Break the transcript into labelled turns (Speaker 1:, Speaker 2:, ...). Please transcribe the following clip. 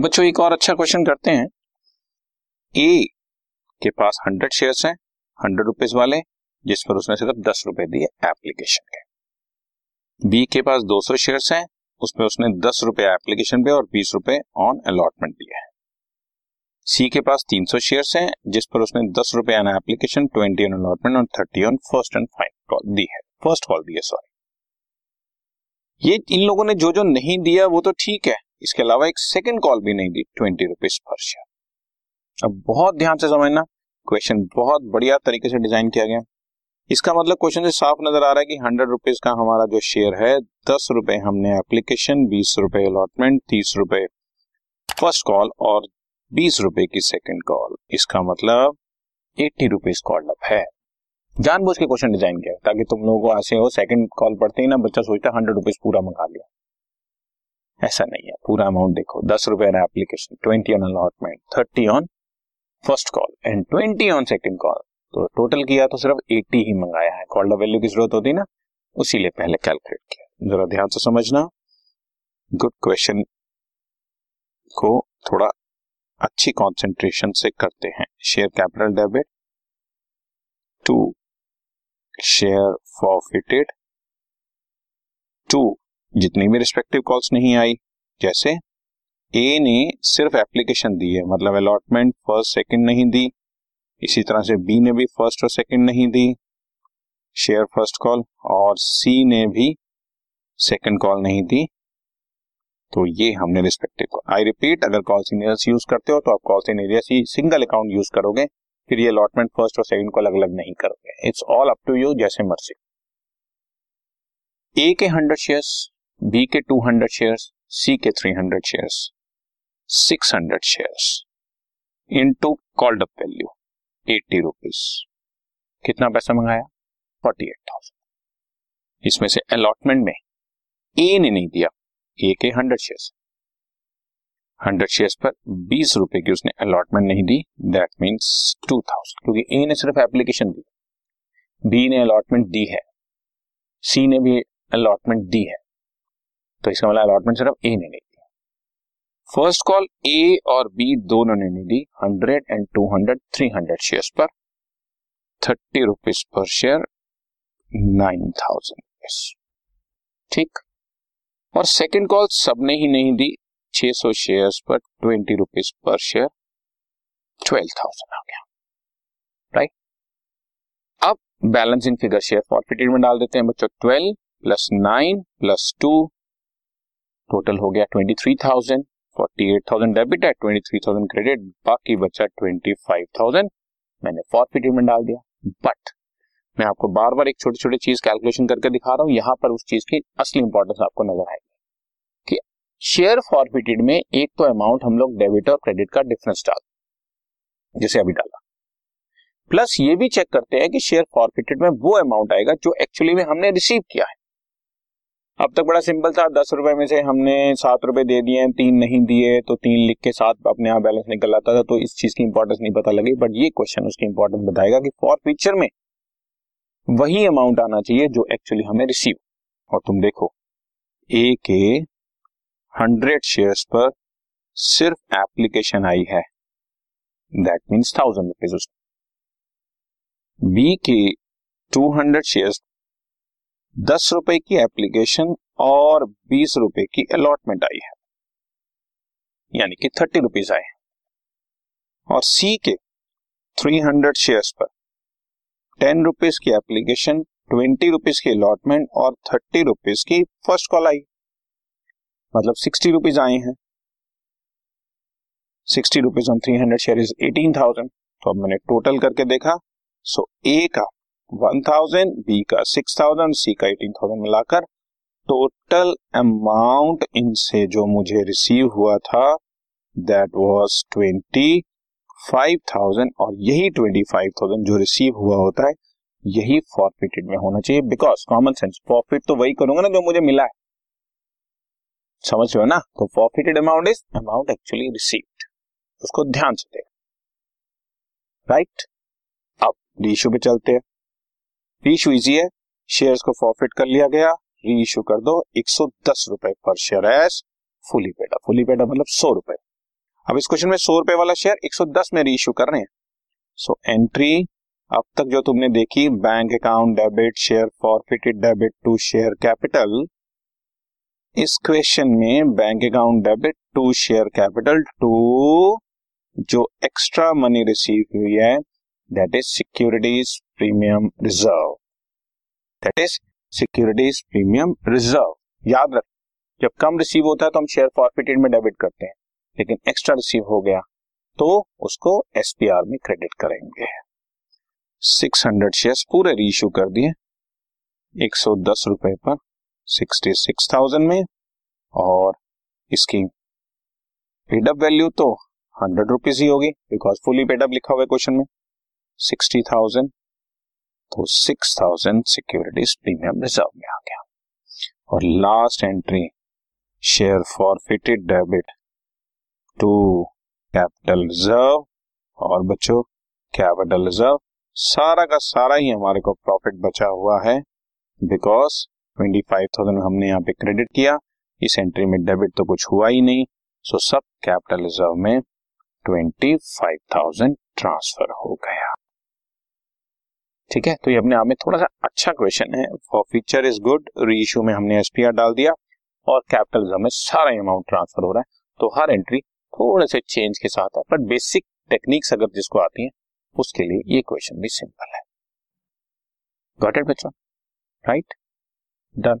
Speaker 1: अब बच्चों, एक और अच्छा क्वेश्चन करते हैं। ए के पास हंड्रेड शेयर्स हैं हंड्रेड रुपीज़ वाले, जिस पर उसने सिर्फ़ दस रुपए दिए एप्लीकेशन के। बी के पास दो सौ शेयर हैं, उसमें उसने दस रुपए एप्लीकेशन पे और बीस रुपए ऑन अलॉटमेंट दिया है। सी के पास तीन सौ शेयर हैं, जिस पर उसने दस रुपए on application twenty on allotment और thirty on first and final call दी है। फ़र्स्ट कॉल दी है सॉरी ये इन लोगों ने जो जो नहीं दिया, वो तो ठीक है। इसके अलावा एक सेकेंड कॉल भी नहीं दी ट्वेंटी रुपीज़ पर शेयर अब बहुत ध्यान से समझना क्वेश्चन बहुत बढ़िया तरीके से डिज़ाइन किया गया। इसका मतलब क्वेश्चन से साफ़ नज़र आ रहा है कि हंड्रेड रुपीज़ का हमारा जो शेयर है, दस रुपए हमने एप्लीकेशन बीस रुपए अलॉटमेंट तीस रुपए फ़र्स्ट कॉल और बीस रुपए की सेकेंड कॉल इसका मतलब एट्टी रुपीज़ कॉल अप है। जानबूझ के क्वेश्चन डिज़ाइन किया ताकि तुम लोगों को ऐसे हो सेकंड कॉल पढ़ते ही ना बच्चा सोचता है हंड्रेड रुपीज़ पूरा मंगा लिया। ऐसा नहीं है। पूरा अमाउंट देखो। दस रुपए on application twenty on allotment thirty on first call and twenty on second call तो टोटल किया तो सिर्फ़ एट्टी ही मंगाया है। कॉल वैल्यू की ज़रूरत होती ना उसी लिए पहले कैलकुलेट किया। जरा ध्यान से समझना। गुड क्वेश्चन को थोड़ा अच्छी कंसंट्रेशन से करते हैं। Share capital debit to share forfeited to जितनी भी रिस्पेक्टिव कॉल्स नहीं आई, जैसे ए ने सिर्फ़ एप्लीकेशन दी है मतलब अलॉटमेंट फ़र्स्ट सेकंड नहीं दी, इसी तरह से बी ने भी फ़र्स्ट और सेकंड नहीं दी शेयर फ़र्स्ट कॉल और सी ने भी सेकंड कॉल नहीं दी तो ये हमने रिस्पेक्टिव कॉल आई रिपीट अगर कॉल सीनियर्स यूज़ करते हो तो आप कॉल सीनियर्स ही सिंगल अकाउंट यूज़ करोगे, फिर ये अलॉटमेंट फ़र्स्ट और सेकंड कॉल अलग अलग नहीं करोगे it's all up to you जैसे मर्ज़ी। ए के हंड्रेड शेयर्स बी के टू हंड्रेड शेयर्स सी के three hundred shares six hundred shares into called up value eighty rupees कितना पैसा मंगाया? फोर्टी एट थाउज़ेंड इसमें से अलॉटमेंट में ए ने नहीं दिया ए के हंड्रेड शेयर्स हंड्रेड शेयर्स पर बीस रुपए की उसने अलॉटमेंट नहीं दी दैट मीन्स टू थाउज़ेंड क्योंकि ए ने सिर्फ़ एप्लीकेशन दी। बी ने अलॉटमेंट दी है। सी ने भी अलॉटमेंट दी है। तो इसका मतलब अलॉटमेंट सिर्फ़ ए ने नहीं दी फ़र्स्ट कॉल ए और बी दोनों ने नहीं दी hundred and two hundred three hundred share पर। Thirty rupees per share nine thousand rupees ठीक? और सेकंड कॉल सबने ही नहीं दी। 600 शेयर्स पर twenty rupees per share twelve thousand आ गया। राइट अब बैलेंसिंग फिगर शेयर फॉरफिटेड में डाल देते हैं बच्चों। Twelve plus nine plus two total हो गया twenty three thousand forty eight thousand debit है ट्वेंटी थ्री थाउज़ेंड क्रेडिट बाकी बचा ट्वेंटी फाइव थाउज़ेंड मैंने फॉरफिटेड में डाल दिया। बट मैं आपको बार बार एक छोटी छोटी चीज़ कैलकुलेशन करके दिखा रहा हूँ। यहाँ पर उस चीज़ की असली इंपॉर्टेंस आपको नज़र आएगी। कि शेयर फॉरफिटेड में एक तो अमाउंट हम लोग डेबिट और क्रेडिट का डिफरेंस डाल जैसे अभी डाला। प्लस ये भी चेक करते हैं कि शेयर फॉरफिटेड में वो अमाउंट आएगा जो एक्चुअली में हमने रिसीव किया है। अब तक बड़ा सिंपल था, दस रुपए में से हमने सात रुपए दे दिए हैं, तीन नहीं दिए तो तीन लिख के साथ अपने यहाँ बैलेंस निकल आता था तो इस चीज़ की इंपॉर्टेंस नहीं पता लगी बट ये क्वेश्चन उसकी इंपॉर्टेंस बताएगा कि फॉर फ्यूचर में वही अमाउंट आना चाहिए जो एक्चुअली हमें रिसीव और तुम देखो ए के हंड्रेड शेयर्स पर सिर्फ़ एप्लीकेशन आई है। दैट मीन्स थाउज़ेंड रुपीज़ उसको। बी के टू हंड्रेड शेयर्स दस रुपए की एप्लीकेशन और बीस रुपए की अलॉटमेंट आई है। यानी कि थर्टी रुपीज़ आए और सी के थ्री हंड्रेड शेयर्स पर टेन रुपीज़ की एप्लीकेशन ट्वेंटी रुपीज़ की अलॉटमेंट और थर्टी रुपीज़ की फ़र्स्ट कॉल आई। मतलब सिक्सटी रुपीज़ आए हैं। Sixty rupees on three hundred share is eighteen thousand तो अब मैंने टोटल करके देखा। सो ए का वन थाउज़ेंड बी का सिक्स थाउज़ेंड सी का एटीन थाउज़ेंड मिलाकर टोटल अमाउंट इनसे जो मुझे रिसीव हुआ था that was twenty five thousand और यही ट्वेंटी फाइव थाउज़ेंड जो रिसीव हुआ होता है, यही फॉरफिटेड में होना चाहिए। बिकॉज़ कॉमन सेंस प्रॉफिट तो वही करूँगा ना जो मुझे मिला है। समझ रहे हो ना? तो forfeited amount is amount actually received उसको ध्यान से देख। राइट अब रीइशू पे चलते हैं। रीइशू इजी है। शेयर्स को फॉरफिट कर लिया गया। रीइशू कर दो। एक सौ दस रुपए पर share as fully paid fully paid मतलब सौ रुपए। अब इस क्वेश्चन में सौ रुपए वाला शेयर 110 में रीइश्यू कर रहे हैं। सो एंट्री अब तक जो तुमने देखी bank account debit share forfeited debit to share capital इस क्वेश्चन में bank account debit to share capital to जो एक्स्ट्रा मनी रिसीव हुई है that is securities premium reserve that is securities premium reserve याद रख, जब कम रिसीव होता है तो हम शेयर फॉरफिटेड में डेबिट करते हैं, लेकिन एक्स्ट्रा रिसीव हो गया तो उसको एसपीआर में क्रेडिट करेंगे। 600 शेयर्स पूरे रीइश्यू कर दिए, एक सौ दस रुपए पर सिक्सटी सिक्स थाउज़ेंड में, और इसकी पेडअप वैल्यू तो हंड्रेड रुपीज़ ही होगी बिकॉज़ फुली पेडअप लिखा हुआ है क्वेश्चन में सिक्सटी थाउज़ेंड तो six thousand securities premium reserve में आ गया। और last entry share forfeited debit to capital reserve और बच्चों कैपिटल रिज़र्व सारा का सारा ही हमारे को प्रॉफिट बचा हुआ है। बिकॉज़ ट्वेंटी फाइव थाउज़ेंड हमने यहाँ पे क्रेडिट किया। इस एंट्री में डेबिट तो कुछ हुआ ही नहीं। सो सब कैपिटल रिज़र्व में ट्वेंटी फाइव थाउज़ेंड ट्रांसफ़र हो गया। ठीक है? तो ये अपने आप में थोड़ा सा अच्छा क्वेश्चन है। For future is good reissue में हमने एसपीआर डाल दिया और कैपिटल में सारा अमाउंट ट्रांसफ़र हो रहा है। तो हर एंट्री थोड़े से चेंज के साथ है बट बेसिक टेक्निक्स अगर जिसको आती है, उसके लिए ये क्वेश्चन भी सिंपल है। गॉट इट बच्चों right done